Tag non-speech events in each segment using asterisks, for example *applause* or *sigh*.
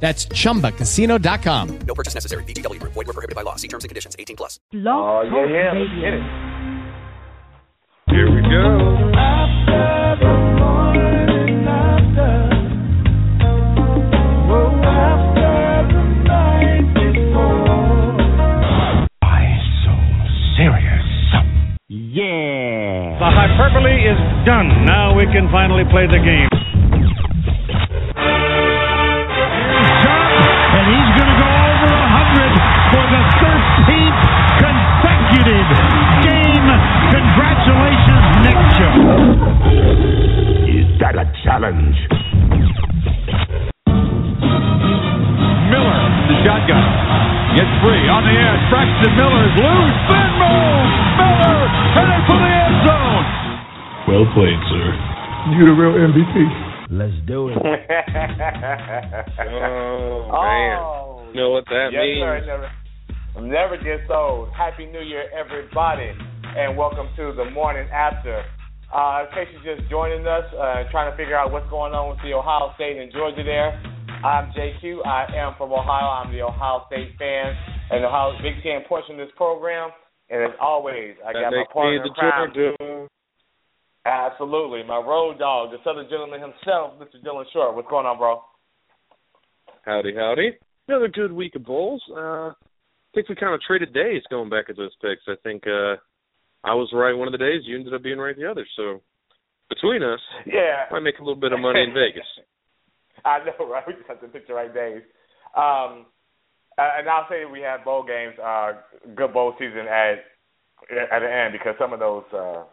That's chumbacasino.com. No purchase necessary. VGW Group. Void were prohibited by law. See terms and conditions. 18 plus. Blog Oh, Talk yeah, yeah. Radio. Let's get it. Here we go. After the morning, after. After the night before. I'm so serious. Yeah. The hyperbole is done. Now we can finally play the game. A challenge? Miller, the shotgun. Gets free on the air. Braxton Miller's loose. Then move. Miller headed for the end zone. Well played, sir. You're the real MVP. Let's do it. oh, Oh, man. You know what that yes, means? sir. Never, never gets old. Happy New Year, everybody, and welcome to the morning after. Uh, in case you're just joining us, uh, trying to figure out what's going on with the Ohio State and Georgia there, I'm JQ. I am from Ohio. I'm the Ohio State fan and the Ohio Big Ten portion of this program. And as always, I got my partner the in crime. Georgia. Absolutely, my road dog, the Southern gentleman himself, Mr. Dylan Short. What's going on, bro? Howdy, howdy. Another good week of bowls. Uh, I think we kind of traded days going back at those picks. I think uh, I was right one of the days. You ended up being right the other. So between us, Yeah. might make a little bit of money in Vegas. *laughs* I know, right? We just have to pick the right days. Um, and I'll say we had bowl games, uh, good bowl season at at the end because some of those uh,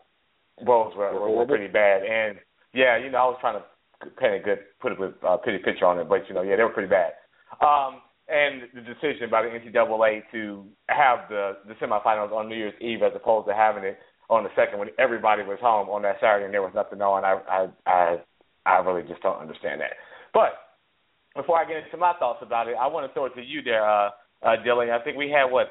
bowls were, were, were pretty bad. And yeah, you know, I was trying to paint a good, put a good, uh, pretty picture on it, but you know, yeah, they were pretty bad. Um, and the decision by the NCAA to have the the semifinals on New Year's Eve as opposed to having it on the second when everybody was home on that Saturday and there was nothing on, I I I, I really just don't understand that. But before I get into my thoughts about it, I want to throw it to you there, uh, uh, Dylan. I think we had what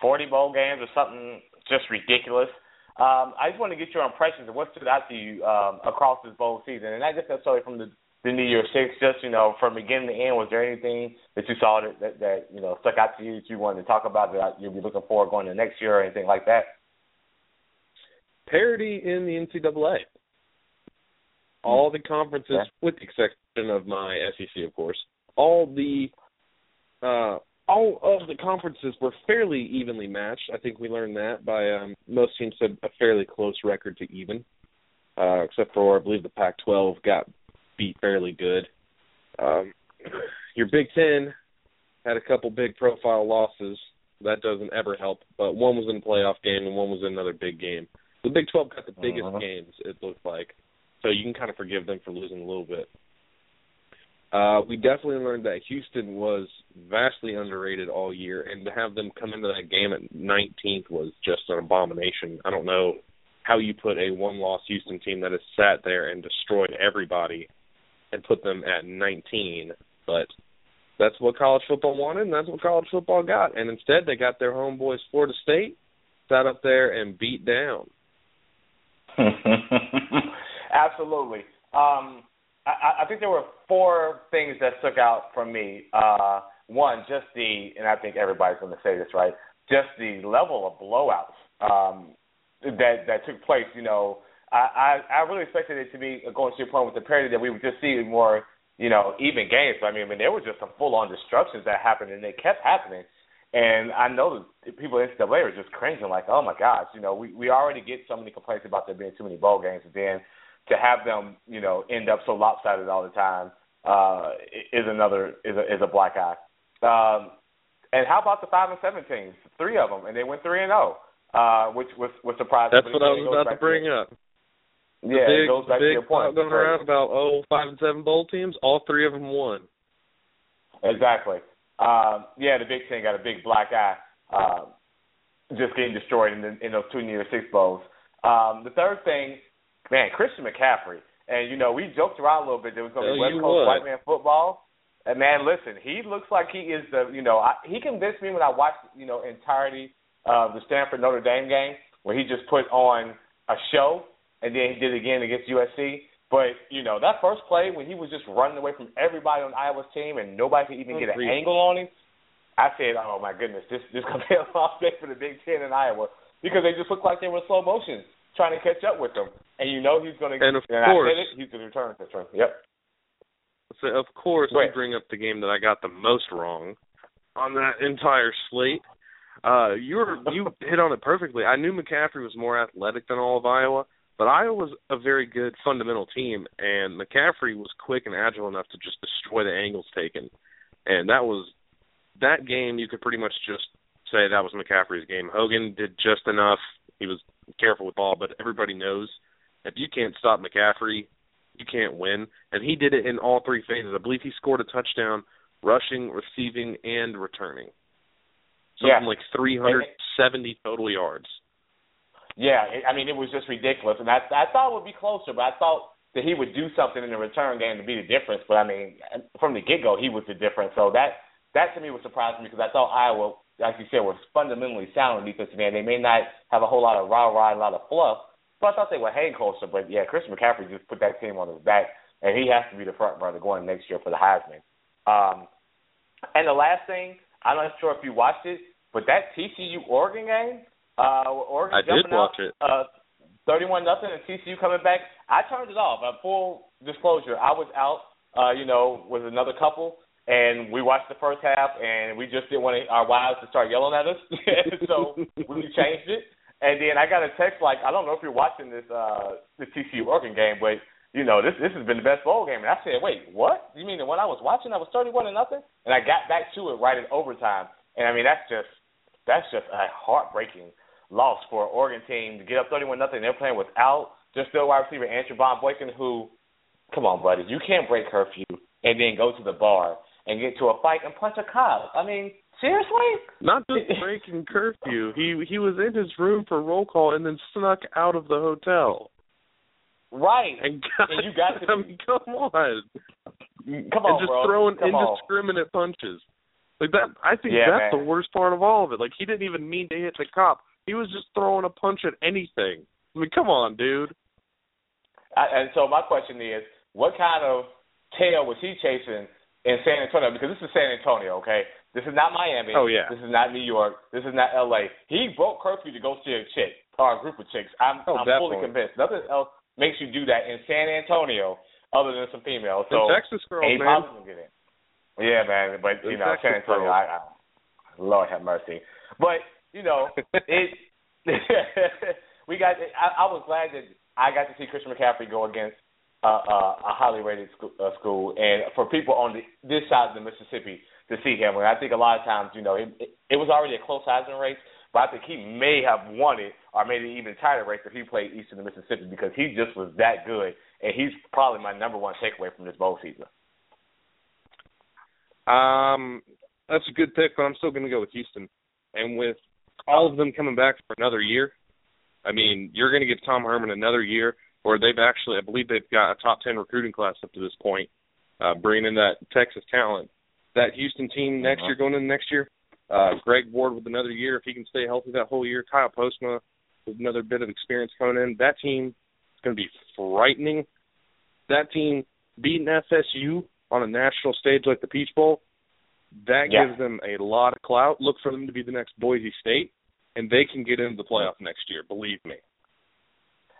forty bowl games or something just ridiculous. Um, I just want to get your impressions of what stood out to you um, across this bowl season, and not just necessarily from the, the New Year's Six. Just you know, from beginning to end, was there anything that you saw that, that that you know stuck out to you that you wanted to talk about that you'll be looking forward going to next year or anything like that? Parity in the NCAA. All the conferences, Yeah. with the exception of my SEC, of course, all the uh, all of the conferences were fairly evenly matched. I think we learned that by um, most teams had a fairly close record to even, uh, except for I believe the Pac-12 got beat fairly good. Um, your Big Ten had a couple big profile losses. That doesn't ever help, but one was in a playoff game and one was in another big game. The Big 12 got the biggest Uh-huh. games, it looked like, so you can kind of forgive them for losing a little bit. Uh, we definitely learned that Houston was vastly underrated all year, and to have them come into that game at 19th was just an abomination. I don't know how you put a one-loss Houston team that has sat there and destroyed everybody and put them at 19, but that's what college football wanted, and that's what college football got. And instead, they got their homeboys Florida State, sat up there and beat down. *laughs* Absolutely. Um, I, I think there were four things that stuck out for me. Uh, one, just the, and I think everybody's going to say this right, just the level of blowouts um, that that took place. You know, I, I I really expected it to be going to a point with the parity that we would just see more, you know, even games. I mean, I mean, there were just some full-on destructions that happened, and they kept happening. And I know that people in NCAA are just cringing, like, oh my gosh, you know, we we already get so many complaints about there being too many bowl games, and then to have them, you know, end up so lopsided all the time uh, is another is a, is a black eye. Um, and how about the five and seven teams? Three of them, and they went three and zero, uh, which was was surprising. That's what I was about to bring up. Yeah, big, it goes back to your point. going around about oh five and seven bowl teams. All three of them won. Exactly. Um, yeah, the Big Ten got a big black eye. Um, just getting destroyed in, the, in those two New Year's Six bowls. Um, the third thing, man, Christian McCaffrey. And you know, we joked around a little bit. There was going to be West Coast what. white man football. And man, listen, he looks like he is the. You know, I, he convinced me when I watched you know entirety of the Stanford Notre Dame game where he just put on a show, and then he did it again against USC. But you know that first play when he was just running away from everybody on Iowa's team and nobody could even get an angle on him. I said, "Oh my goodness, this this gonna be a *laughs* long day for the Big Ten in Iowa because they just looked like they were in slow motion trying to catch up with them." And you know he's gonna. And of I course- said it, he's gonna return this one. Yep. So of course, ahead. bring up the game that I got the most wrong on that entire slate. Uh, you were you *laughs* hit on it perfectly. I knew McCaffrey was more athletic than all of Iowa, but Iowa's a very good fundamental team, and McCaffrey was quick and agile enough to just destroy the angles taken, and that was that game. You could pretty much just say that was McCaffrey's game. Hogan did just enough. He was careful with ball, but everybody knows if you can't stop McCaffrey, you can't win. And he did it in all three phases. I believe he scored a touchdown, rushing, receiving, and returning. Something Yeah. like 370 total yards. Yeah, it, I mean it was just ridiculous, and I I thought it would be closer, but I thought that he would do something in the return game to be the difference. But I mean, from the get go, he was the difference. So that that to me was surprising because I thought Iowa, like you said, was fundamentally sound on defensive end. They may not have a whole lot of rah rah, a lot of fluff, but I thought they would hang closer. But yeah, Christian McCaffrey just put that team on his back, and he has to be the front runner going next year for the Heisman. Um, and the last thing, I'm not sure if you watched it, but that TCU Oregon game, uh, Oregon I did out, watch it. Uh, 31 nothing, and TCU coming back. I turned it off. Uh, full disclosure, I was out, uh, you know, with another couple, and we watched the first half, and we just didn't want our wives to start yelling at us, *laughs* so we changed it. And then I got a text like, I don't know if you're watching this uh the TCU Oregon game, but you know this this has been the best bowl game. And I said, wait, what? You mean the one I was watching? I was 31 to nothing, and I got back to it right in overtime. And I mean that's just that's just a heartbreaking loss for an Oregon team to get up 31 nothing. They're playing without their still wide receiver Trevone Boykin, who, come on, buddy, you can't break curfew and then go to the bar and get to a fight and punch a cop. I mean, seriously? Not just breaking curfew. He he was in his room for roll call and then snuck out of the hotel. Right. And, got, And you got to *laughs* I mean, come on. Come on, and just bro. throwing Come on. indiscriminate punches. Like that I think Yeah, that's man. the worst part of all of it. Like he didn't even mean to hit the cop. He was just throwing a punch at anything. I mean, come on, dude. I, and so my question is, what kind of tail was he chasing in San Antonio? Because this is San Antonio, okay? This is not Miami. Oh, yeah. This is not New York. This is not L.A. He broke curfew to go see a chick or a group of chicks. I'm, Oh, I'm fully convinced. Nothing else makes you do that in San Antonio other than some females. The Texas girls, man. probably get in. Yeah, man. But The you know, San Antonio, girls. I, I, Lord have mercy. But you know, it. *laughs* we got. I, I was glad that I got to see Christian McCaffrey go against uh, uh, a highly rated school, uh, school, and for people on the, this side of the Mississippi to see him. And I think a lot of times, you know, it, it, it was already a close Heisman race, but I think he may have won it or made it even tighter race if he played east of the Mississippi because he just was that good, and he's probably my number one takeaway from this bowl season. Um, that's a good pick, but I'm still going to go with Houston. And with all of them coming back for another year, I mean, you're going to give Tom Herman another year, or they've actually, I believe they've got a top 10 recruiting class up to this point, uh, bringing in that Texas talent. That Houston team next Uh-huh. year, going into next year, uh, Greg Ward with another year, if he can stay healthy that whole year, Kyle Postma with another bit of experience coming in, that team is going to be frightening. That team beating FSU on a national stage like the Peach Bowl, that Yeah. gives them a lot of clout. Look for them to be the next Boise State, and they can get into the playoff next year. Believe me.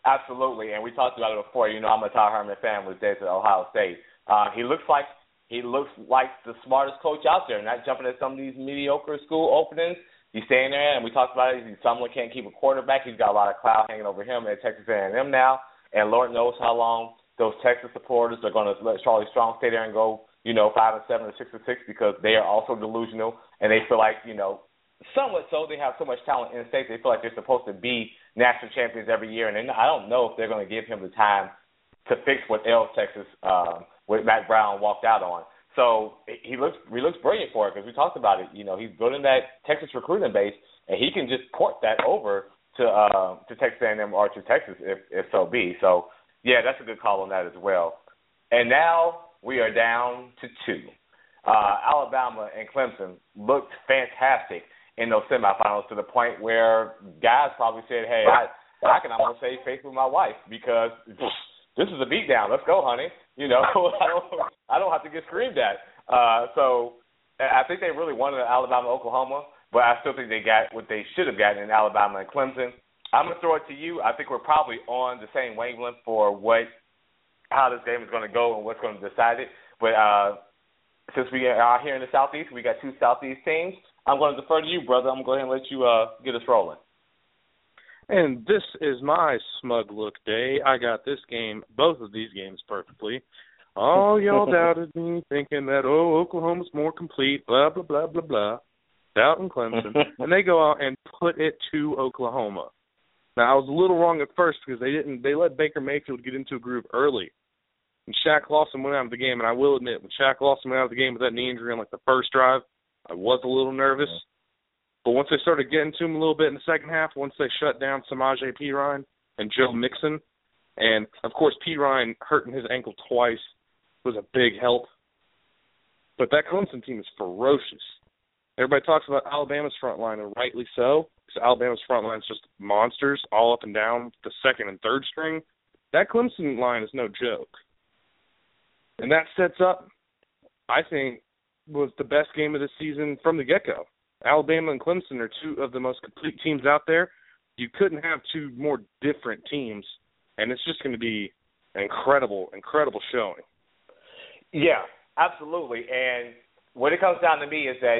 Absolutely, and we talked about it before. You know, I'm a Todd Herman fan with days at Ohio State. Uh, he looks like he looks like the smartest coach out there, not jumping at some of these mediocre school openings. He's staying there, and we talked about it. He's someone can't keep a quarterback. He's got a lot of cloud hanging over him at Texas A&M now, and Lord knows how long those Texas supporters are going to let Charlie Strong stay there and go, you know, five and seven or six and six because they are also delusional and they feel like, you know, somewhat so they have so much talent in the state they feel like they're supposed to be national champions every year, and I don't know if they're going to give him the time to fix what ails Texas, um, what Mack Brown walked out on. So he looks he looks brilliant for it because we talked about it. You know, he's building that Texas recruiting base, and he can just port that over to uh, to Texas A&M or to Texas if if so be. So yeah, that's a good call on that as well. And now we are down to two. Uh, Alabama and Clemson looked fantastic in those semifinals to the point where guys probably said, "Hey, I I can almost say faith with my wife because this is a beatdown. Let's go, honey. You know, *laughs* I don't I don't have to get screamed at." Uh, so I think they really wanted Alabama Oklahoma, but I still think they got what they should have gotten in Alabama and Clemson. I'm gonna throw it to you. I think we're probably on the same wavelength for what how this game is going to go and what's going to decide it. But uh, since we are here in the southeast, we got two southeast teams. I'm going to defer to you, brother. I'm going to go ahead and let you uh, get us rolling. And this is my smug look day. I got this game, both of these games perfectly. All y'all *laughs* doubted me, thinking that oh Oklahoma's more complete, blah blah blah blah blah. Doubting Clemson, *laughs* and they go out and put it to Oklahoma. Now I was a little wrong at first because they didn't they let Baker Mayfield get into a groove early. And Shaq Lawson went out of the game, and I will admit when Shaq Lawson went out of the game with that knee injury on like the first drive, I was a little nervous. But once they started getting to him a little bit in the second half, once they shut down Samaje Perine and Joe Mixon, and of course Perine hurting his ankle twice was a big help. But that Clemson team is ferocious. Everybody talks about Alabama's front line, and rightly so, because Alabama's front line is just monsters all up and down the second and third string. That Clemson line is no joke. And that sets up, I think, was the best game of the season from the get go. Alabama and Clemson are two of the most complete teams out there. You couldn't have two more different teams, and it's just going to be an incredible, incredible showing. Yeah, absolutely. And what it comes down to me is that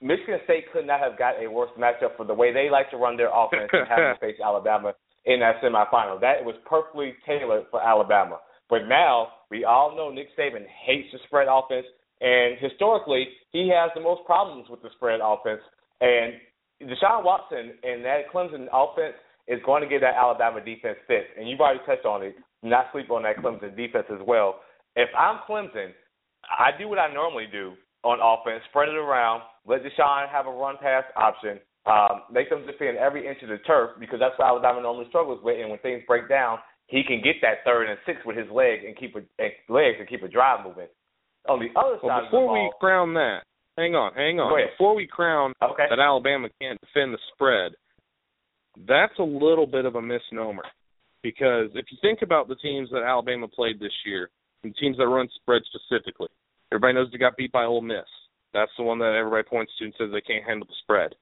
Michigan State could not have got a worse matchup for the way they like to run their offense and having to *laughs* face Alabama in that semifinal. That was perfectly tailored for Alabama. But now we all know Nick Saban hates the spread offense. And historically, he has the most problems with the spread offense. And Deshaun Watson and that Clemson offense is going to get that Alabama defense fit. And you've already touched on it. Not sleep on that Clemson defense as well. If I'm Clemson, I do what I normally do on offense, spread it around, let Deshaun have a run pass option, um, make them defend every inch of the turf because that's what Alabama normally struggles with. And when things break down, he can get that third and six with his leg and keep a legs and keep a drive moving. On the other well, side before of the ball, we crown that, hang on, hang on. Before we crown okay. that Alabama can't defend the spread, that's a little bit of a misnomer. Because if you think about the teams that Alabama played this year, and teams that run spread specifically, everybody knows they got beat by Ole Miss. That's the one that everybody points to and says they can't handle the spread.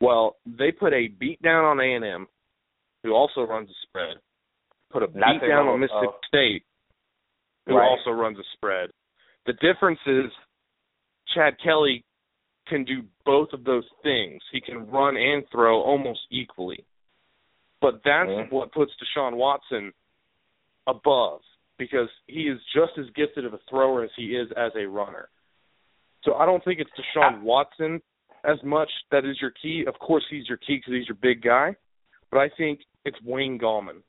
Well, they put a beat down on A and M, who also runs a spread. Put a Not beat down on Mississippi uh, State, who right. also runs a spread. The difference is Chad Kelly can do both of those things. He can run and throw almost equally. But that's Mhm. what puts Deshaun Watson above because he is just as gifted of a thrower as he is as a runner. So I don't think it's Deshaun Watson as much that is your key. Of course, he's your key because he's your big guy, but I think it's Wayne Gallman,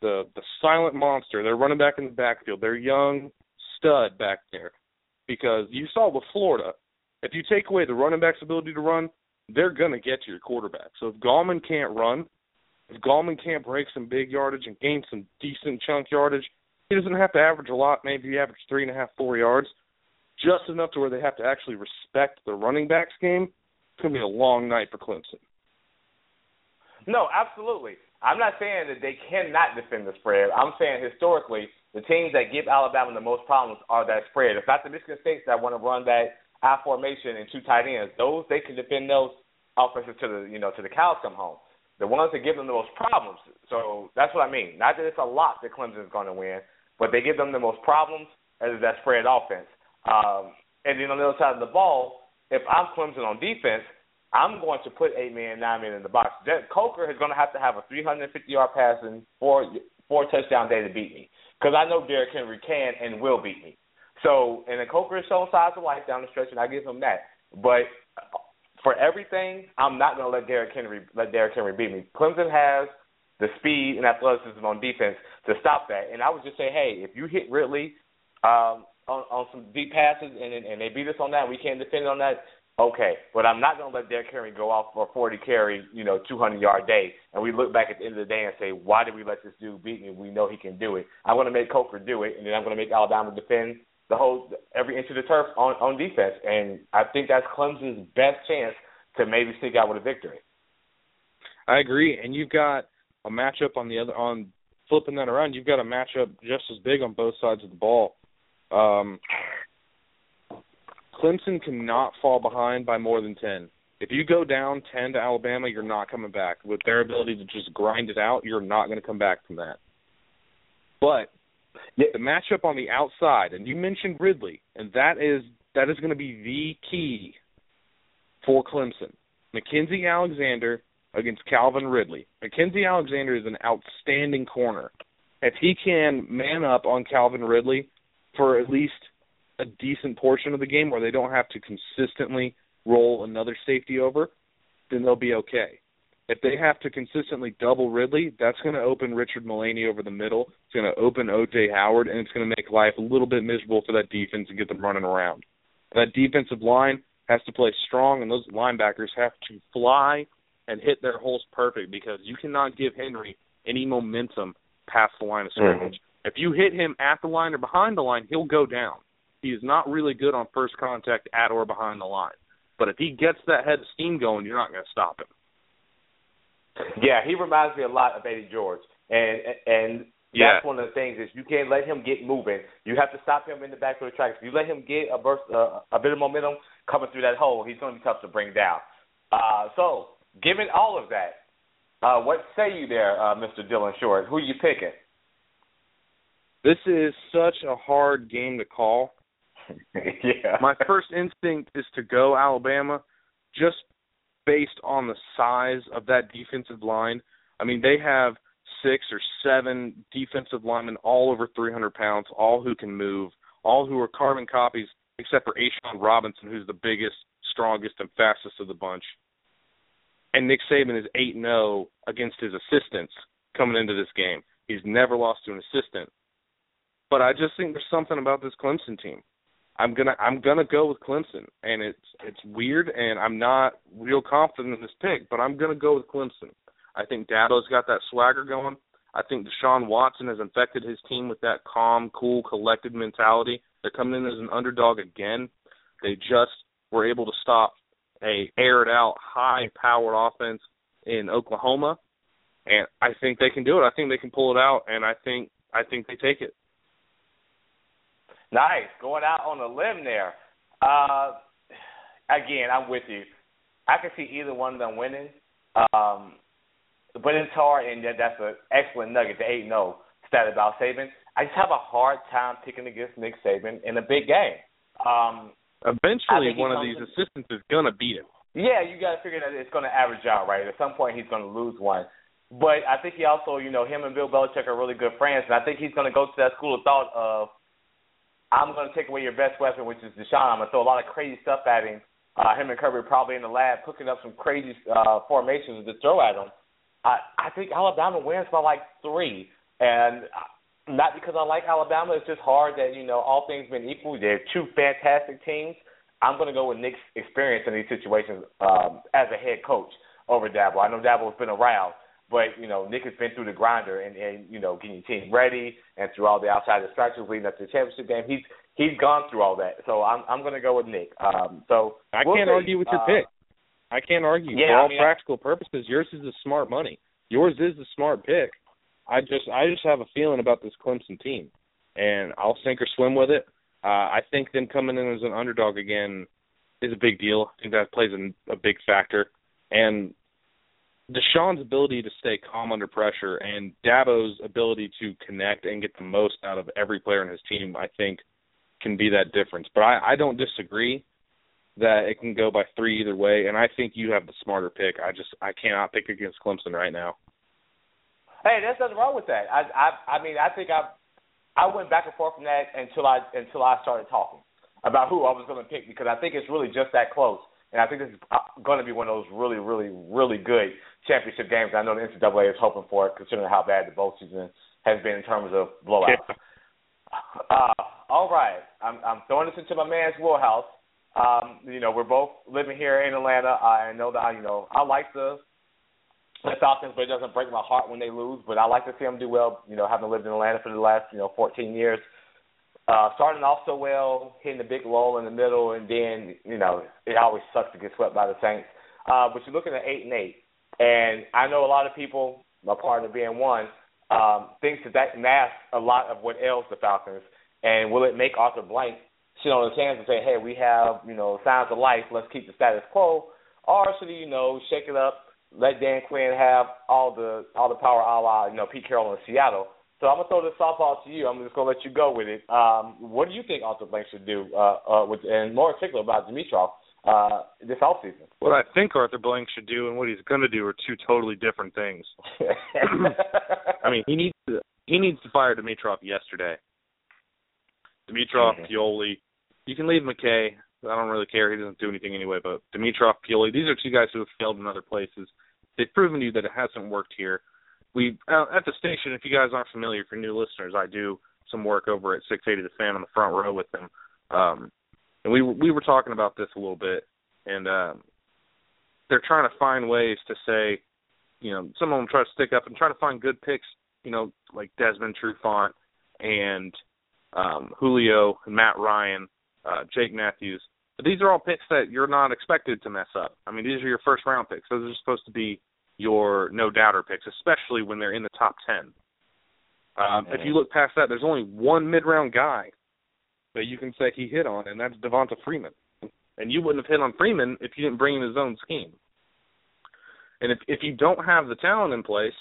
the the silent monster. They're running back in the backfield. They're young stud back there because you saw with Florida, if you take away the running back's ability to run, they're gonna get to your quarterback. So if Gallman can't run, if Gallman can't break some big yardage and gain some decent chunk yardage, he doesn't have to average a lot. Maybe he average three and a half, four yards, just enough to where they have to actually respect the running backs game. It's gonna be a long night for Clemson. No, absolutely. I'm not saying that they cannot defend the spread. I'm saying historically, the teams that give Alabama the most problems are that spread. It's not the Michigan States that want to run that I formation and two tight ends. Those they can defend those offenses to the you know to the cows come home. The ones that give them the most problems. So that's what I mean. Not that it's a lot that Clemson is going to win, but they give them the most problems as that spread offense. Um, and then on the other side of the ball, if I'm Clemson on defense, I'm going to put eight men, nine men in the box. Jake Coker is going to have to have a 350 yard passing, four four touchdown day to beat me because I know Derrick Henry can and will beat me. So, and then Coker has shown signs of life down the stretch, and I give him that. But for everything, I'm not going to let Derrick Henry let Derrick Henry beat me. Clemson has the speed and athleticism on defense to stop that. And I would just say, hey, if you hit Ridley um, on, on some deep passes and and they beat us on that, we can't defend on that. Okay, but I'm not going to let Derrick Henry go off for a 40 carry, you know, 200 yard day, and we look back at the end of the day and say, why did we let this dude beat me? We know he can do it. I'm going to make Coker do it, and then I'm going to make Alabama defend the whole every inch of the turf on on defense, and I think that's Clemson's best chance to maybe sneak out with a victory. I agree, and you've got a matchup on the other on flipping that around. You've got a matchup just as big on both sides of the ball. Um, Clemson cannot fall behind by more than 10. If you go down 10 to Alabama, you're not coming back. With their ability to just grind it out, you're not going to come back from that. But the matchup on the outside, and you mentioned Ridley, and that is that is going to be the key for Clemson. Mackensie Alexander against Calvin Ridley. Mackensie Alexander is an outstanding corner. If he can man up on Calvin Ridley for at least a decent portion of the game where they don't have to consistently roll another safety over, then they'll be okay. If they have to consistently double Ridley, that's going to open Richard Mullaney over the middle. It's going to open O.J. Howard, and it's going to make life a little bit miserable for that defense and get them running around. That defensive line has to play strong, and those linebackers have to fly and hit their holes perfect because you cannot give Henry any momentum past the line of scrimmage. Mm-hmm. If you hit him at the line or behind the line, he'll go down. He is not really good on first contact at or behind the line. But if he gets that head of steam going, you're not going to stop him. Yeah, he reminds me a lot of Eddie George, and and yeah. that's one of the things is you can't let him get moving. You have to stop him in the back of the tracks. If you let him get a burst, uh, a bit of momentum coming through that hole, he's going to be tough to bring down. Uh, so, given all of that, uh, what say you there, uh, Mr. Dylan Short? Who you picking? This is such a hard game to call. *laughs* yeah. My first instinct is to go Alabama, just based on the size of that defensive line. I mean, they have six or seven defensive linemen all over 300 pounds, all who can move, all who are carbon copies, except for A'Shawn Robinson, who's the biggest, strongest, and fastest of the bunch. And Nick Saban is 8 0 against his assistants coming into this game. He's never lost to an assistant. But I just think there's something about this Clemson team. I'm gonna I'm gonna go with Clemson, and it's it's weird, and I'm not real confident in this pick, but I'm gonna go with Clemson. I think Dabo's got that swagger going. I think Deshaun Watson has infected his team with that calm, cool, collected mentality. They're coming in as an underdog again. They just were able to stop a aired out, high powered offense in Oklahoma, and I think they can do it. I think they can pull it out, and I think I think they take it. Nice, going out on a limb there. Uh, again, I'm with you. I can see either one of them winning, um, but it's hard, and that, that's an excellent nugget. The eight zero stat about Saban. I just have a hard time picking against Nick Saban in a big game. Um, Eventually, one of these assistants is gonna beat him. Yeah, you got to figure that it's going to average out, right? At some point, he's going to lose one. But I think he also, you know, him and Bill Belichick are really good friends, and I think he's going to go to that school of thought of I'm going to take away your best weapon, which is Deshaun. I'm going to throw a lot of crazy stuff at him. Uh, him and Kirby probably in the lab cooking up some crazy uh, formations to throw at him. I, I think Alabama wins by like three, and not because I like Alabama. It's just hard that you know all things being equal, they're two fantastic teams. I'm going to go with Nick's experience in these situations um, as a head coach over Dabo. I know Dabo's been around, but you know, Nick has been through the grinder and, and you know, getting your team ready and through all the outside distractions leading up to the championship game. He's he's gone through all that. So I'm I'm gonna go with Nick. Um so I we'll can't see. argue with your uh, pick. I can't argue. yeah, For I all mean, practical purposes, yours is the smart money. Yours is the smart pick. I just I just have a feeling about this Clemson team. And I'll sink or swim with it. Uh I think them coming in as an underdog again is a big deal. I think that plays a, a big factor. And Deshaun's ability to stay calm under pressure and Dabo's ability to connect and get the most out of every player in his team, I think, can be that difference. But I, I don't disagree that it can go by three either way, and I think you have the smarter pick. I just I cannot pick against Clemson right now. Hey, there's nothing wrong with that. I I I mean I think I I went back and forth from that until I until I started talking about who I was going to pick because I think it's really just that close. And I think this is going to be one of those really, really, really good championship games. I know the NCAA is hoping for it, considering how bad the bowl season has been in terms of blowouts. Uh, all right, I'm, I'm throwing this into my man's wheelhouse. Um, you know, we're both living here in Atlanta. I know that you know I like the the Falcons, but it doesn't break my heart when they lose. But I like to see them do well. You know, having lived in Atlanta for the last you know 14 years, uh, starting off so well, hitting the big lull in the middle, and then you know it always sucks to get swept by the Saints. Uh, but you're looking at eight and eight, and I know a lot of people, a part of being one, um, thinks that that masks a lot of what ails the Falcons. And will it make Arthur Blank sit on his hands and say, "Hey, we have you know signs of life. Let's keep the status quo," or should he you know shake it up, let Dan Quinn have all the all the power, a la you know Pete Carroll in Seattle? So I'm gonna throw this softball to you. I'm just gonna let you go with it. Um, what do you think Arthur Blank should do, uh, uh, with, and more particular about Dimitroff uh, this offseason? What I think Arthur Blank should do and what he's going to do are two totally different things. *laughs* I mean, he needs to he needs to fire Dimitroff yesterday. Dimitroff, mm-hmm. Pioli, you can leave McKay. I don't really care. He doesn't do anything anyway. But Dimitroff, Pioli, these are two guys who have failed in other places. They've proven to you that it hasn't worked here. We uh, at the station. If you guys aren't familiar, for new listeners, I do some work over at 680 The Fan on the front row with them. Um, and we we were talking about this a little bit, and um, they're trying to find ways to say, you know, some of them try to stick up and try to find good picks, you know, like Desmond Trufant and um, Julio and Matt Ryan, uh, Jake Matthews. But these are all picks that you're not expected to mess up. I mean, these are your first round picks. Those are supposed to be your no doubter picks, especially when they're in the top ten. Um, if you look past that, there's only one mid round guy that you can say he hit on, and that's Devonta Freeman. And you wouldn't have hit on Freeman if you didn't bring in his own scheme. And if if you don't have the talent in place,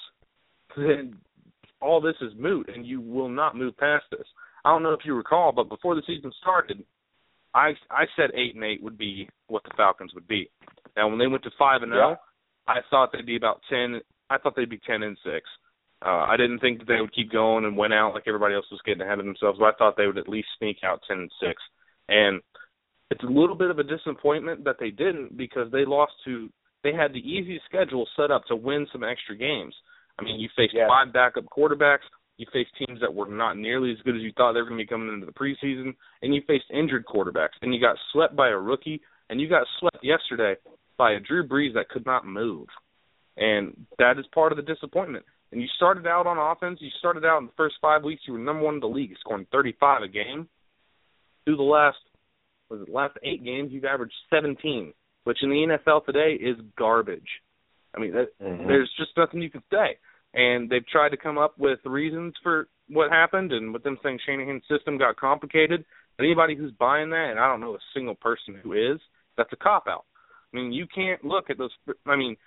then all this is moot, and you will not move past this. I don't know if you recall, but before the season started, I I said eight and eight would be what the Falcons would be. Now when they went to five and zero, oh, I thought they'd be about ten. I thought they'd be ten and six. Uh, I didn't think that they would keep going and win out like everybody else was getting ahead of themselves, but I thought they would at least sneak out ten and six. And it's a little bit of a disappointment that they didn't because they lost to they had the easiest schedule set up to win some extra games. I mean, you faced yeah. five backup quarterbacks, you faced teams that were not nearly as good as you thought they were going to be coming into the preseason, and you faced injured quarterbacks, and you got swept by a rookie, and you got swept yesterday by a Drew Brees that could not move. And that is part of the disappointment. And you started out on offense. You started out in the first five weeks. You were number one in the league, scoring 35 a game. Through the last was it last eight games, you've averaged 17, which in the NFL today is garbage. I mean, that, mm-hmm. there's just nothing you can say. And they've tried to come up with reasons for what happened, and with them saying Shanahan's system got complicated. Anybody who's buying that, and I don't know a single person who is, that's a cop out. I mean, you can't look at those. I mean,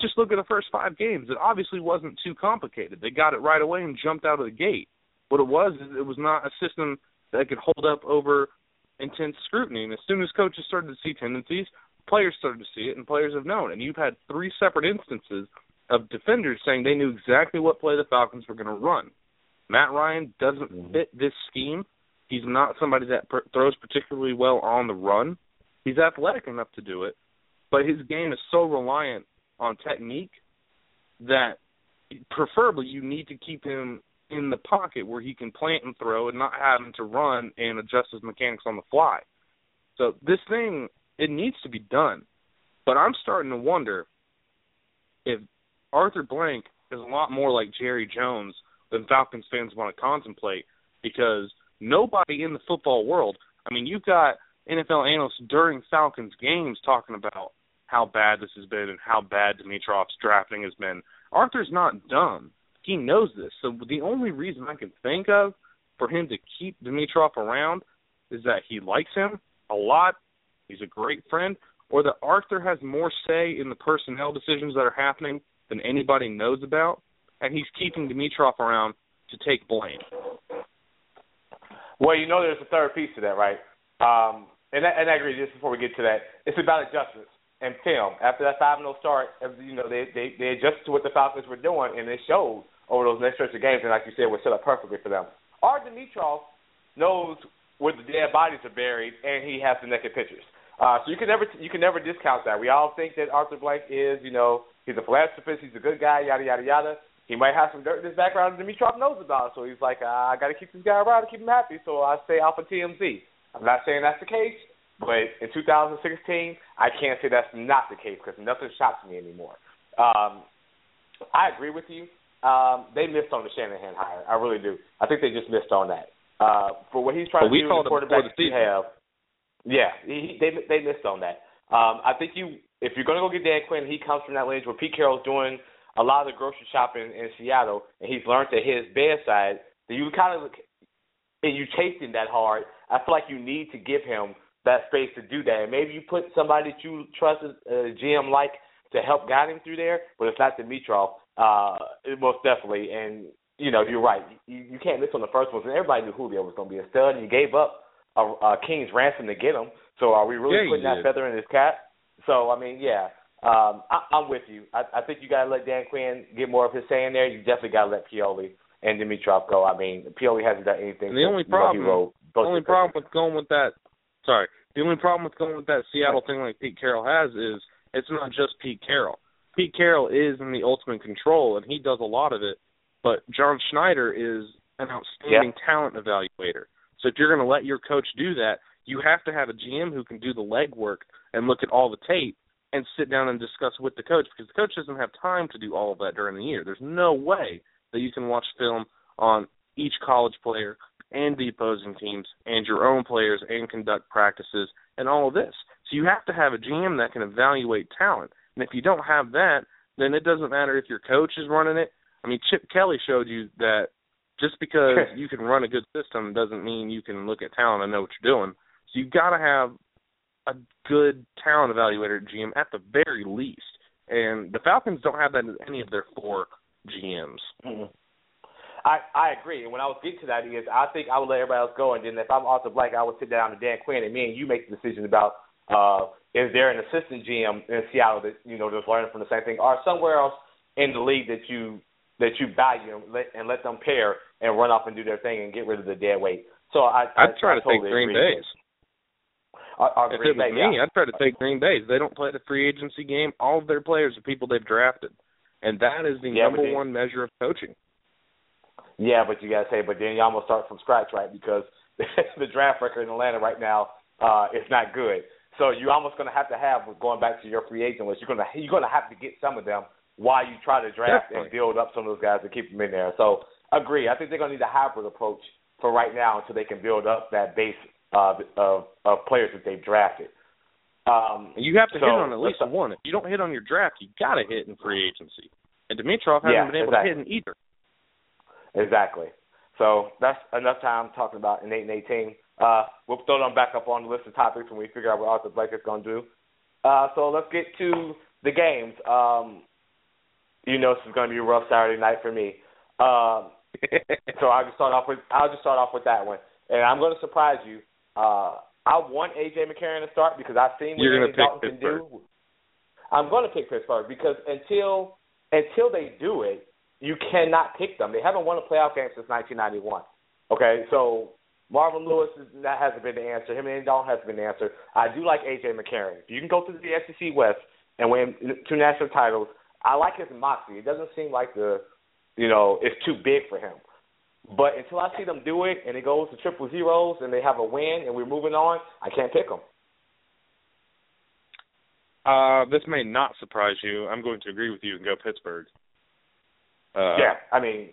just look at the first five games. It obviously wasn't too complicated. They got it right away and jumped out of the gate. What it was is it was not a system that could hold up over intense scrutiny. And as soon as coaches started to see tendencies, players started to see it, and players have known. And you've had three separate instances of defenders saying they knew exactly what play the Falcons were going to run. Matt Ryan doesn't mm-hmm. fit this scheme. He's not somebody that per- throws particularly well on the run. He's athletic enough to do it, but his game is so reliant on technique that preferably you need to keep him in the pocket where he can plant and throw and not having to run and adjust his mechanics on the fly. So this thing it needs to be done. But I'm starting to wonder if Arthur Blank is a lot more like Jerry Jones than Falcons fans want to contemplate because nobody in the football world, I mean, you've got NFL analysts during Falcons games talking about how bad this has been and how bad Dimitroff's drafting has been. Arthur's not dumb. He knows this. So the only reason I can think of for him to keep Dimitroff around is that he likes him a lot, he's a great friend, or that Arthur has more say in the personnel decisions that are happening than anybody knows about, and he's keeping Dimitroff around to take blame. Well, you know, there's a third piece to that, right? Um, and, I, and I agree. Just before we get to that, it's about adjustments and film. After that five and zero start, you know they they they adjusted to what the Falcons were doing, and it showed over those next stretch of games. And like you said, was set up perfectly for them. Art Dimitroff knows where the dead bodies are buried, and he has the naked pictures. Uh, so you can never you can never discount that. We all think that Arthur Blank is, you know, he's a philanthropist, he's a good guy, yada yada yada. He might have some dirt in his background that Dimitroff knows about, so he's like, uh, I got to keep this guy around to keep him happy. So I stay out for TMZ. I'm not saying that's the case, But in 2016, I can't say that's not the case because nothing shocks me anymore. Um, I agree with you. Um, they missed on the Shanahan hire. I really do. I think they just missed on that. Uh, for what he's trying But to do, called the quarterback the you have. Yeah, he, they they missed on that. Um, I think you, if you're going to go get Dan Quinn, he comes from that lineage where Pete Carroll's doing a lot of the grocery shopping in Seattle, and he's learned at his bedside that you kind of, and you chased him that hard. I feel like you need to give him that space to do that. And maybe you put somebody that you trust a GM like to help guide him through there, but it's not Dimitroff. Uh, most definitely. And you know, you're right. You, you can't miss on the first ones. And everybody knew Julio was going to be a stud, and you gave up a, a king's ransom to get him. So are we really Yeah, putting that feather in his cap? So I mean, yeah, um, I, I'm with you. I, I think you got to let Dan Quinn get more of his say in there. You definitely got to let Pioli and Dimitroff go. I mean, Pioli hasn't done anything. And the only since, you know, he problem- The only problem with going with that, sorry, the only problem with going with that Seattle thing like Pete Carroll has is it's not just Pete Carroll. Pete Carroll is in the ultimate control, and he does a lot of it. But John Schneider is an outstanding talent evaluator. So if you're going to let your coach do that, you have to have a GM who can do the legwork and look at all the tape and sit down and discuss with the coach because the coach doesn't have time to do all of that during the year. There's no way that you can watch film on each college player and the opposing teams and your own players and conduct practices and all of this. So you have to have a GM that can evaluate talent. And if you don't have that, then it doesn't matter if your coach is running it. I mean, Chip Kelly showed you that just because you can run a good system doesn't mean you can look at talent and know what you're doing. So you've got to have a good talent evaluator at GM at the very least. And the Falcons don't have that in any of their four GMs. Mhm. I I agree, and when I was getting to that is I think I would let everybody else go, and then if I'm Arthur Blank, I would sit down with Dan Quinn, and me and you make the decision about uh, is there an assistant GM in Seattle that you know just learning from the same thing, or somewhere else in the league that you that you value and let, and let them pair and run off and do their thing and get rid of the dead weight. So I I'd I, try I to totally take Green. Bay's. Or, or If Green it was Bay, me, yeah. I'd try to take Green Bay's. They don't play the free agency game. All of their players are people they've drafted, and that is the Yeah, number one measure of coaching. Yeah, but you gotta say, but then you almost start from scratch, right? Because *laughs* the draft record in Atlanta right now uh, is not good. So you're almost gonna have to have, going back to your free agent list, you're gonna you're gonna have to get some of them while you try to draft and build up some of those guys to keep them in there. So agree. I think they're gonna need a hybrid approach for right now until they can build up that base of of, of players that they've drafted. Um, you have to so, hit on at least one. If you don't hit on your draft, you got to hit in free agency. And Dimitroff hasn't Yeah, been able exactly. to hit in either. Exactly. So that's enough time talking about an eight and eighteen. Uh, we'll throw them back up on the list of topics when we figure out what Arthur Blank is going to do. Uh, so let's get to the games. Um, you know, this is going to be a rough Saturday night for me. Um, *laughs* so I'll just start off with I'll just start off with that one, and I'm going to surprise you. Uh, I want AJ McCarron to start because I've seen what You're gonna Dalton can do. I'm going to pick Pittsburgh because until until they do it, you cannot pick them. They haven't won a playoff game since 1991. Okay, so Marvin Lewis is, that hasn't been the answer. Him and Dalton hasn't been the answer. I do like AJ McCarron. If you can go through the SEC West and win two national titles, I like his moxie. It doesn't seem like the you know it's too big for him. But until I see them do it and it goes to triple zeros and they have a win and we're moving on, I can't pick them. Uh, this may not surprise you. I'm going to agree with you and go Pittsburgh. Uh, yeah, I mean,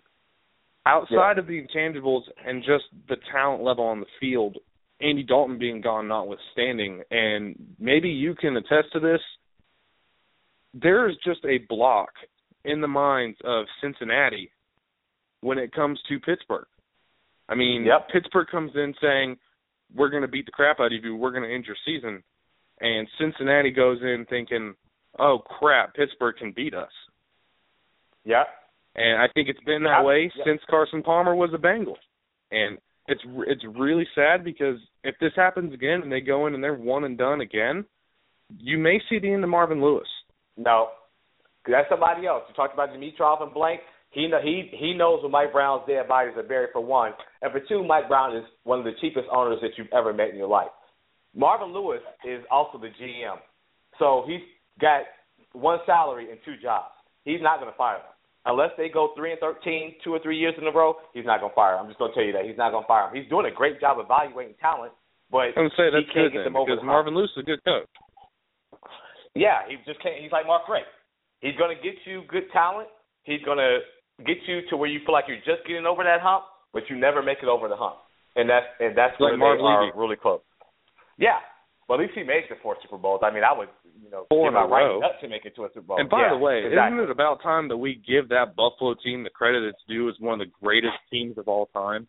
Outside of the intangibles and just the talent level on the field, Andy Dalton being gone notwithstanding, and maybe you can attest to this, there is just a block in the minds of Cincinnati when it comes to Pittsburgh. I mean, Yep. Pittsburgh comes in saying, We're going to beat the crap out of you, we're going to end your season. And Cincinnati goes in thinking, Oh, crap, Pittsburgh can beat us. yeah, And I think it's been that way yeah. since Carson Palmer was a Bengal. And it's it's really sad because if this happens again and they go in and they're one and done again, you may see the end of Marvin Lewis. no, that's somebody else. You talked about Dimitroff and Blank. He know, he he knows when Mike Brown's dead bodies are buried for one, and for two, Mike Brown is one of the cheapest owners that you've ever met in your life. Marvin Lewis is also the GM, so he's got one salary and two jobs. He's not going to fire them unless they go three and thirteen, two or three years in a row. He's not going to fire. 'em. I'm just going to tell you that he's not going to fire him. He's doing a great job evaluating talent, but I'm say that's he can't good get them over because the. Marvin Lewis is a good coach. Yeah, he just can't. He's like Mark Gray. He's going to get you good talent. He's going to get you to where you feel like you're just getting over that hump, but you never make it over the hump. And that's and that's Like where Marv they are really close. Yeah, but at least he made the four Super Bowls. I mean, I would you know Four in a row. to make it to a Super Bowl. And by Yeah, the way, exactly. isn't it about time that we give that Buffalo team the credit it's due as one of the greatest teams of all time?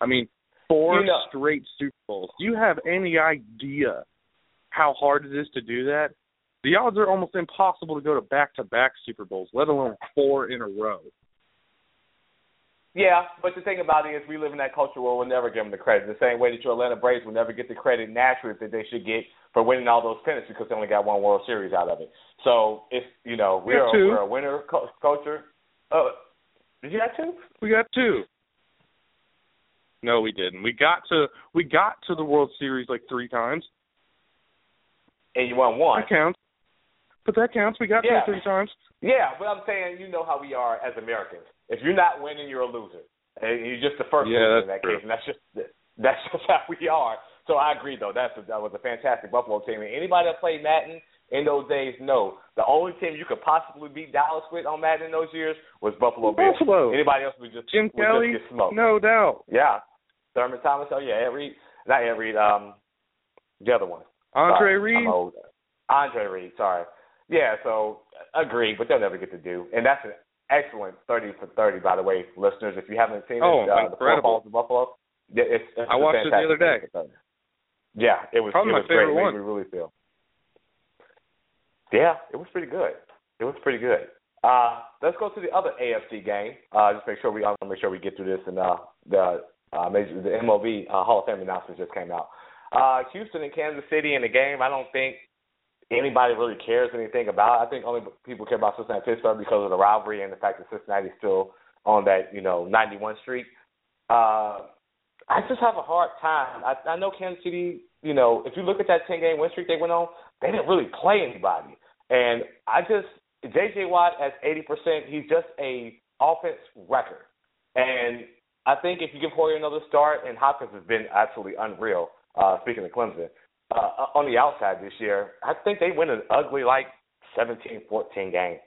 I mean, four You know- straight Super Bowls. Do you have any idea how hard it is to do that? The odds are almost impossible to go to back-to-back Super Bowls, let alone four in a row. Yeah, but the thing about it is, we live in that culture where we'll never give them the credit. The same way that your Atlanta Braves will never get the credit naturally that they should get for winning all those pennants because they only got one World Series out of it. So it's you know We we're a, two. we're a winner co- culture. Uh, did you have two? We got two. No, we didn't. We got to we got to the World Series like three times. And you won one. That counts. But that counts. We got Yeah. to three times. Yeah, but I'm saying you know how we are as Americans. If you're not winning, you're a loser, and you're just the first Yeah, loser in that's that true. case, and that's just that's *laughs* just how we are. So I agree, though. That's a, that was a fantastic Buffalo team. And anybody that played Madden in those days know the only team you could possibly beat Dallas with on Madden in those years was Buffalo Bills. Buffalo. Anybody else would just Jim would Kelly, just get smoked. no doubt. Yeah, Thurman Thomas. Oh yeah, Ed Reed. Not Ed Reed. Um, the other one. Andre Sorry, Reed. I'm old. Andre Reed, sorry. Yeah, so agree, but they'll never get to do. And that's an excellent thirty for thirty, by the way, listeners. If you haven't seen Oh, it, uh, the four balls of Buffalo. Yeah, it's, it's I a watched it the other day. 30 for 30. Yeah, it was Probably it my was great. favorite It made one. me really feel. Yeah, it was pretty good. It was pretty good. Uh, let's go to the other AFC game. Uh, just make sure we I want to make sure we get through this. And uh, the uh, major, the MLB uh, Hall of Fame announcement just came out. Uh, Houston and Kansas City in the game. I don't think anybody really cares anything about. I think only people care about Cincinnati Pittsburgh because of the rivalry and the fact that Cincinnati's still on that you know 91 streak. Uh, I just have a hard time. I, I know Kansas City. You know, if you look at that 10 game win streak they went on, they didn't really play anybody. And I just J.J. Watt at 80%, he's just a offense record. And I think if you give Hoyer another start, and Hopkins has been absolutely unreal. Uh, speaking of Clemson, uh, on the outside this year, I think they win an ugly like 17-14 game.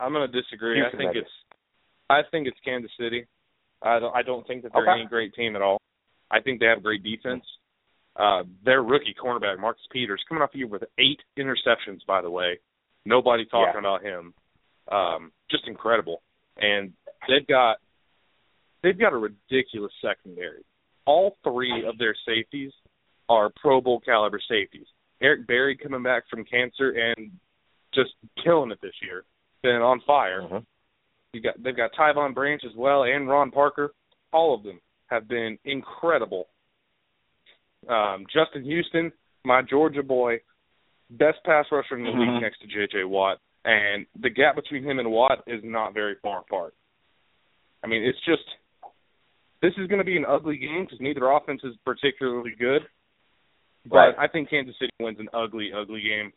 I'm going to disagree. Houston I think it's I think it's Kansas City. I don't I don't think that they're Okay. any great team at all. I think they have great defense. Uh their rookie cornerback Marcus Peters coming off a year with eight interceptions by the way. Nobody talking Yeah. about him. Um just incredible. And they've got they've got a ridiculous secondary. All three of their safeties are Pro Bowl caliber safeties. Eric Berry coming back from cancer and just killing it this year. Been on fire. Mhm. You got they've got Tyvon Branch as well and Ron Parker. All of them have been incredible. Um, Justin Houston, my Georgia boy, best pass rusher in the Mhm. league next to J.J. Watt, and the gap between him and Watt is not very far apart. I mean, it's just this is going to be an ugly game because neither offense is particularly good. But Right. I think Kansas City wins an ugly, ugly game.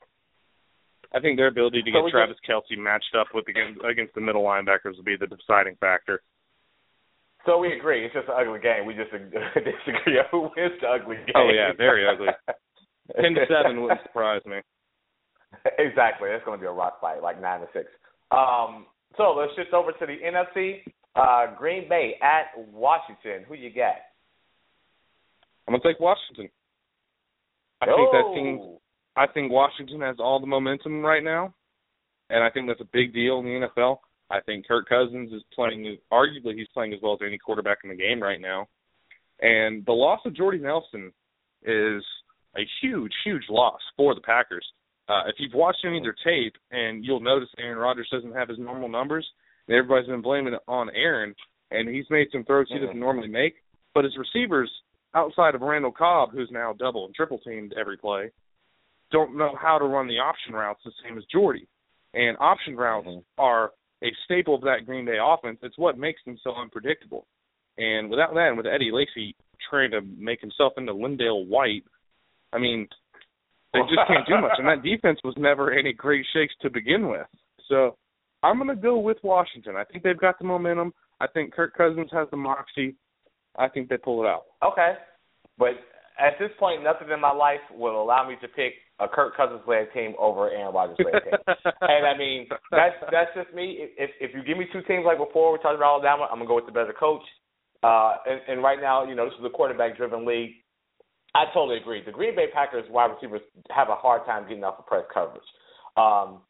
I think their ability to So get Travis Kelce matched up with against, against the middle linebackers will be the deciding factor. So we agree. It's just an ugly game. We just *laughs* disagree *laughs* on who wins the ugly game. Oh, yeah, very ugly. *laughs* Ten to seven wouldn't surprise me. exactly. It's going to be a rock fight, like nine to six. Um, so let's shift over to the NFC. Uh, Green Bay at Washington. Who you got? I'm gonna take Washington. I think that team. I think Washington has all the momentum right now, and I think that's a big deal in the NFL. I think Kirk Cousins is playing. Arguably, he's playing as well as any quarterback in the game right now. And the loss of Jordy Nelson is a huge, huge loss for the Packers. Uh, if you've watched any of their tape, and you'll notice Aaron Rodgers doesn't have his normal numbers, and everybody's been blaming it on Aaron, and he's made some throws he doesn't normally make. But his receivers, outside of Randall Cobb, who's now double and triple teamed every play, don't know how to run the option routes the same as Jordy. And option routes mm-hmm. are a staple of that Green Bay offense. It's what makes them so unpredictable. And without that, and with Eddie Lacy trying to make himself into LenDale White, I mean, they just can't do much. And that *laughs* defense was never any great shakes to begin with. So I'm going to go with Washington. I think they've got the momentum. I think Kirk Cousins has the moxie. I think they pull it out. Okay. But at this point, nothing in my life will allow me to pick a Kirk Cousins led team over Aaron Rodgers led team. *laughs* and I mean, that's that's just me. If if you give me two teams like before, we're talking about Alabama, I'm gonna go with the better coach. Uh, and, and right now, you know, this is a quarterback driven league. I totally agree. The Green Bay Packers wide receivers have a hard time getting off of press coverage. Um,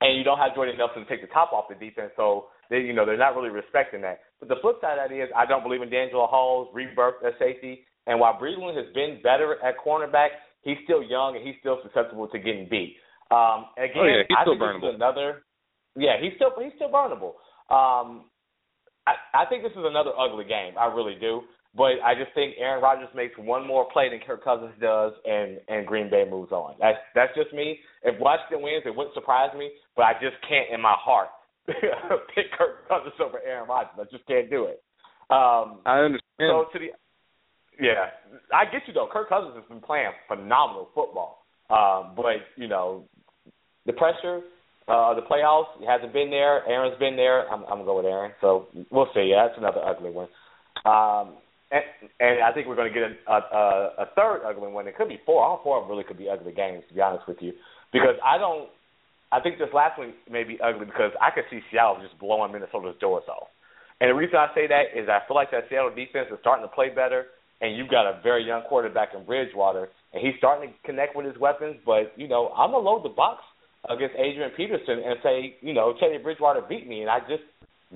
and you don't have Jordan Nelson to take the top off the defense, so they, you know, they're not really respecting that. But the flip side of that is, I don't believe in DeAngelo Hall's rebirth at safety. And while Breeland has been better at cornerback, he's still young and he's still susceptible to getting beat. Um, again, oh, yeah, he's I still think burnable. this is another. Yeah, he's still he's still burnable. Um, I, I think this is another ugly game. I really do. But I just think Aaron Rodgers makes one more play than Kirk Cousins does, and and Green Bay moves on. That's that's just me. If Washington wins, it wouldn't surprise me, but I just can't in my heart pick Kirk Cousins over Aaron Rodgers. I just can't do it. Um, I understand. so to the yeah, I get you though. Kirk Cousins has been playing phenomenal football, um, but you know the pressure, uh, the playoffs he hasn't been there. Aaron's been there. I'm, I'm gonna go with Aaron. So we'll see. Yeah, that's another ugly one. Um, and, and I think we're going to get a, a, a third ugly one. It could be four. All four of them really could be ugly games, to be honest with you, because I don't. I think this last one may be ugly because I could see Seattle just blowing Minnesota's doors off. And the reason I say that is I feel like that Seattle defense is starting to play better, and you've got a very young quarterback in Bridgewater, and he's starting to connect with his weapons. But you know, I'm gonna load the box against Adrian Peterson and say, you know, Teddy Bridgewater beat me, and I just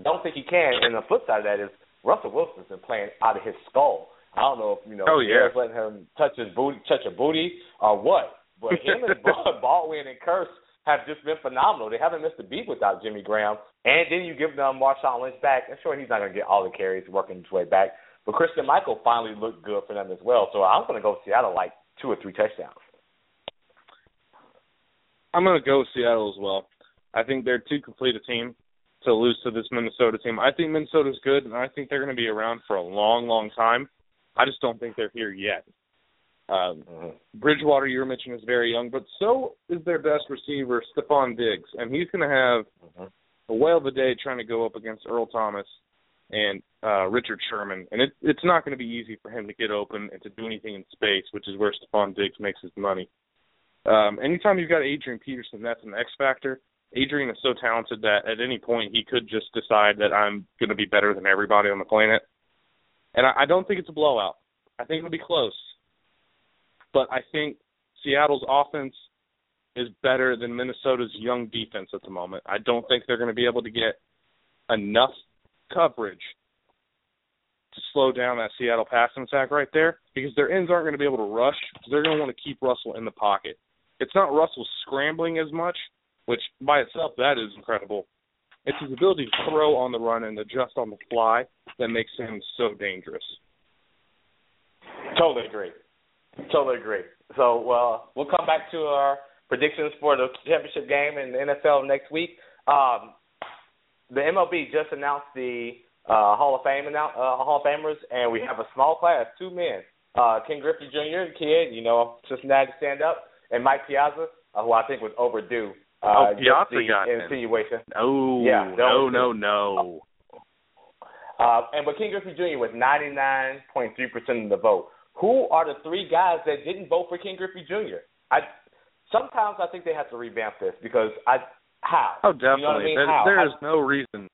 don't think he can. And the flip side of that is Russell Wilson's been playing out of his skull. I don't know if you know Oh, yeah. Letting him touch his booty, touch a booty, or what. But him and *laughs* Baldwin and Kearse have just been phenomenal. They haven't missed a beat without Jimmy Graham. And then you give them Marshawn Lynch back. And sure, he's not going to get all the carries working his way back. But Christine Michael finally looked good for them as well. So I'm going to go Seattle like two or three touchdowns. I'm going to go Seattle as well. I think they're too complete a team to lose to this Minnesota team. I think Minnesota's good, and I think they're going to be around for a long, long time. I just don't think they're here yet. Um, Bridgewater, you were mentioning, is very young, but so is their best receiver, Stefon Diggs, and he's going to have a whale of a day trying to go up against Earl Thomas and uh, Richard Sherman, and it, it's not going to be easy for him to get open and to do anything in space, which is where Stefon Diggs makes his money. Um, anytime you've got Adrian Peterson, that's an X factor. Adrian is so talented that at any point he could just decide that I'm going to be better than everybody on the planet. And I, I don't think it's a blowout. I think it'll be close. But I think Seattle's offense is better than Minnesota's young defense at the moment. I don't think they're going to be able to get enough coverage to slow down that Seattle passing attack right there because their ends aren't going to be able to rush they're going to want to keep Russell in the pocket. It's not Russell scrambling as much, which by itself that is incredible. It's his ability to throw on the run and adjust on the fly that makes him so dangerous. Totally agree. Totally agree. So uh, we'll come back to our predictions for the championship game in the NFL next week. Um, the MLB just announced the uh, Hall of Fame annou- uh, Hall of Famers, and we have a small class, two men. Uh, Ken Griffey Jr., the kid, you know, just Cincinnati stand up, and Mike Piazza, uh, who I think was overdue. Uh, Oh, Piazza got in. insinuation. No, Yeah, no, that no, no. Uh, and but Ken Griffey Jr. was 99.3% of the vote. Who are the three guys that didn't vote for Ken Griffey Jr.? I sometimes I think they have to revamp this because I how Oh, You know definitely. I mean? There- How? there I- no reason.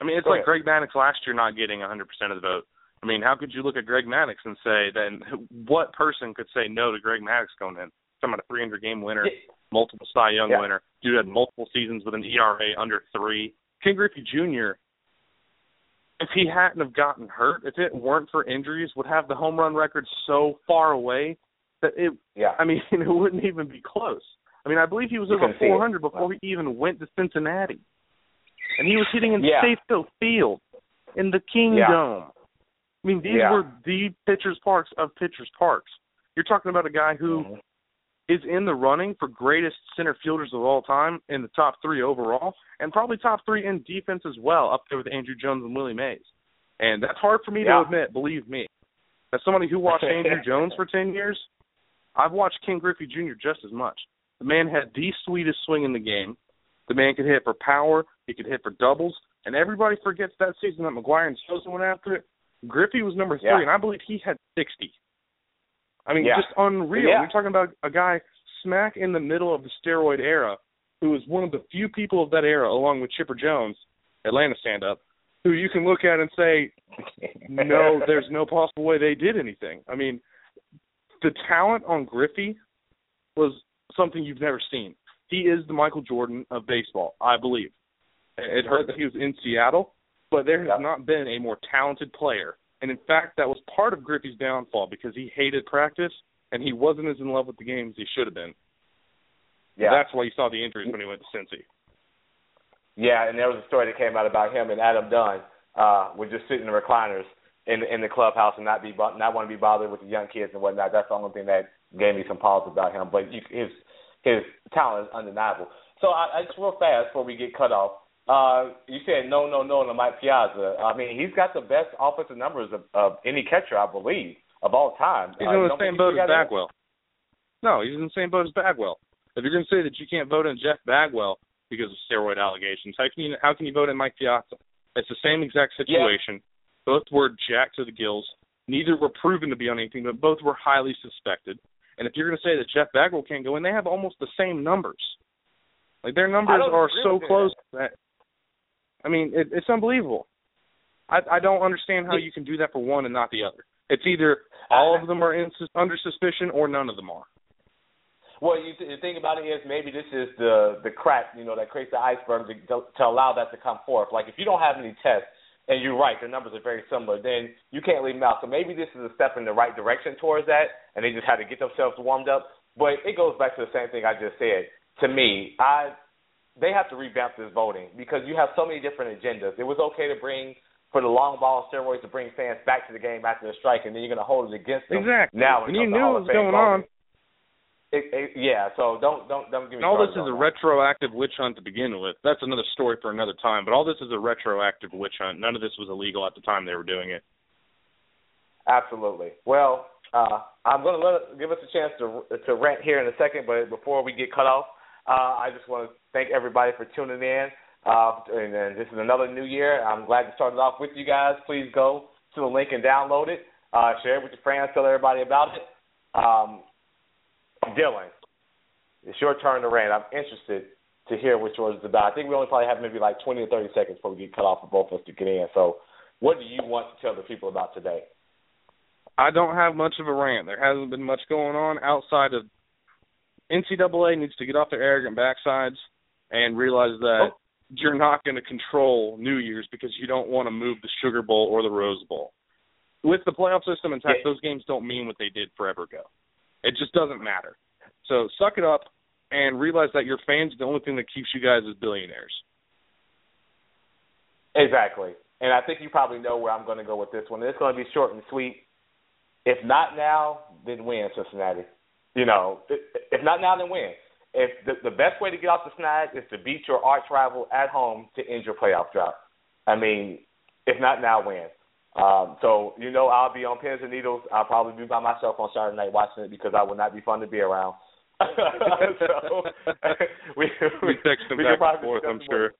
I mean, it's Go like ahead. Greg Maddux last year not getting 100% of the vote. I mean, how could you look at Greg Maddux and say then what person could say no to Greg Maddux going in? Talking about a 300 game winner, Yeah. multiple Cy Young Yeah. winner, dude had multiple seasons with an ERA under three. Ken Griffey Jr. If he hadn't have gotten hurt, if it weren't for injuries, would have the home run record so far away that it yeah I mean, *laughs* it wouldn't even be close. I mean, I believe he was You over couldn't see it. 400 before he even went to Cincinnati, and he was hitting in Yeah. Safeco Field in the King Yeah. Dome. I mean, these Yeah. were the pitchers' parks of pitchers' parks. You're talking about a guy who Mhm. Is in the running for greatest center fielders of all time in the top three overall, and probably top three in defense as well, up there with Andruw Jones and Willie Mays. And that's hard for me Yeah. to admit, believe me. As somebody who watched *laughs* Andruw Jones for ten years, I've watched Ken Griffey Jr. just as much. The man had the sweetest swing in the game. The man could hit for power. He could hit for doubles. And everybody forgets that season that McGwire and Sosa went after it. Griffey was number three, Yeah. and I believe he had 60. I mean, Yeah. just unreal. Yeah. We're talking about a guy smack in the middle of the steroid era, who was one of the few people of that era, along with Chipper Jones, Atlanta stand-up, who you can look at and say, no, *laughs* there's no possible way they did anything. I mean, the talent on Griffey was something you've never seen. He is the Michael Jordan of baseball, I believe. It hurt that he was in Seattle, but there has Yeah. not been a more talented player. And in fact, that was part of Griffey's downfall because he hated practice and he wasn't as in love with the game as he should have been. Yeah. That's why you saw the injuries when he went to Cincy. Yeah, and there was a story that came out about him and Adam Dunn uh, would just sit in the recliners in in the clubhouse and not be not want to be bothered with the young kids and whatnot. That's the only thing that gave me some pause about him. But you, his his talent is undeniable. So I, I just real fast before we get cut off. Uh, you said no, no, no to Mike Piazza. I mean, he's got the best offensive numbers of, of any catcher, I believe, of all time. He's Uh, in the same boat as? Bagwell. No, he's in the same boat as Bagwell. If you're going to say that you can't vote in Jeff Bagwell because of steroid allegations, how can you how can you vote in Mike Piazza? It's the same exact situation. Both were jacked to the gills. Neither were proven to be on anything, but both were highly suspected. And if you're going to say that Jeff Bagwell can't go in, they have almost the same numbers. Like their numbers are so with that. close. That, I mean, it, it's unbelievable. I, I don't understand how you can do that for one and not the other. It's either all of them are in, under suspicion or none of them are. Well, you th- the thing about it is maybe this is the the crack, you know, that creates the iceberg to, to, to allow that to come forth. Like if you don't have any tests, and you're right, the numbers are very similar, then you can't leave them out. So maybe this is a step in the right direction towards that, and they just had to get themselves warmed up. But it goes back to the same thing I just said. To me, I they have to revamp this voting because you have so many different agendas. It was okay to bring for the long ball steroids to bring fans back to the game after the strike, and then you're going to hold it against them. Exactly. Now, and you comes to knew what was going voting, on. it, it, yeah, so don't don't don't give me. And all this is a that. retroactive witch hunt to begin with. That's another story for another time. But all this is a retroactive witch hunt. None of this was illegal at the time they were doing it. Absolutely. Well, uh, I'm going to let give us a chance to to rant here in a second, but before we get cut off, uh, I just want to thank everybody for tuning in. Uh, and, and this is another new year. I'm glad to start it off with you guys. Please go to the link and download it. Uh, share it with your friends. Tell everybody about it. Um, Dylan, it's your turn to rant. I'm interested to hear what yours is about. I think we only probably have maybe like 20 or 30 seconds before we get cut off for both of us to get in. So, what do you want to tell the people about today? I don't have much of a rant. There hasn't been much going on outside of NCAA needs to get off their arrogant backsides and realize that Oh. you're not going to control New Year's because you don't want to move the Sugar Bowl or the Rose Bowl. With the playoff system intact, Yeah. those games don't mean what they did forever ago. It just doesn't matter. So suck it up and realize that your fans the only thing that keeps you guys as billionaires. Exactly. And I think you probably know where I'm going to go with this one. It's going to be short and sweet. If not now, then when, Cincinnati? You know, if if not now, then when? If the, the best way to get off the snag is to beat your arch rival at home to end your playoff drought. I mean, if not now, when? Um, so you know, I'll be on pins and needles. I'll probably be by myself on Saturday night watching it because I will not be fun to be around. *laughs* so *laughs* we We text them we back and forth, I'm sure.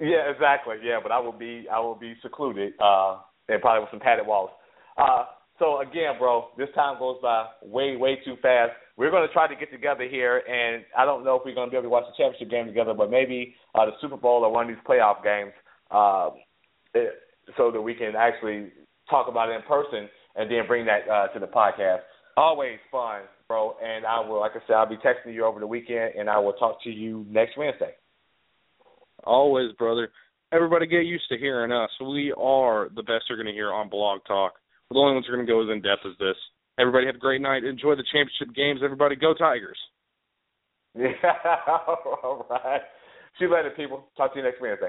Yeah, exactly. Yeah, but I will be I will be secluded, uh, and probably with some padded walls. Uh, so again, bro, this time goes by way way too fast. We're going to try to get together here, and I don't know if we're going to be able to watch the championship game together, but maybe uh, the Super Bowl or one of these playoff games, uh, it, so that we can actually talk about it in person and then bring that uh, to the podcast. Always fun, bro. And I will, like I said, I'll be texting you over the weekend, and I will talk to you next Wednesday. Always, brother. Everybody get used to hearing us. We are the best you're going to hear on Blog Talk. The only ones who are going to go as in depth as this. Everybody have a great night. Enjoy the championship games. Everybody go Tigers. *laughs* Yeah, all right. See you later, people. Talk to you next Wednesday.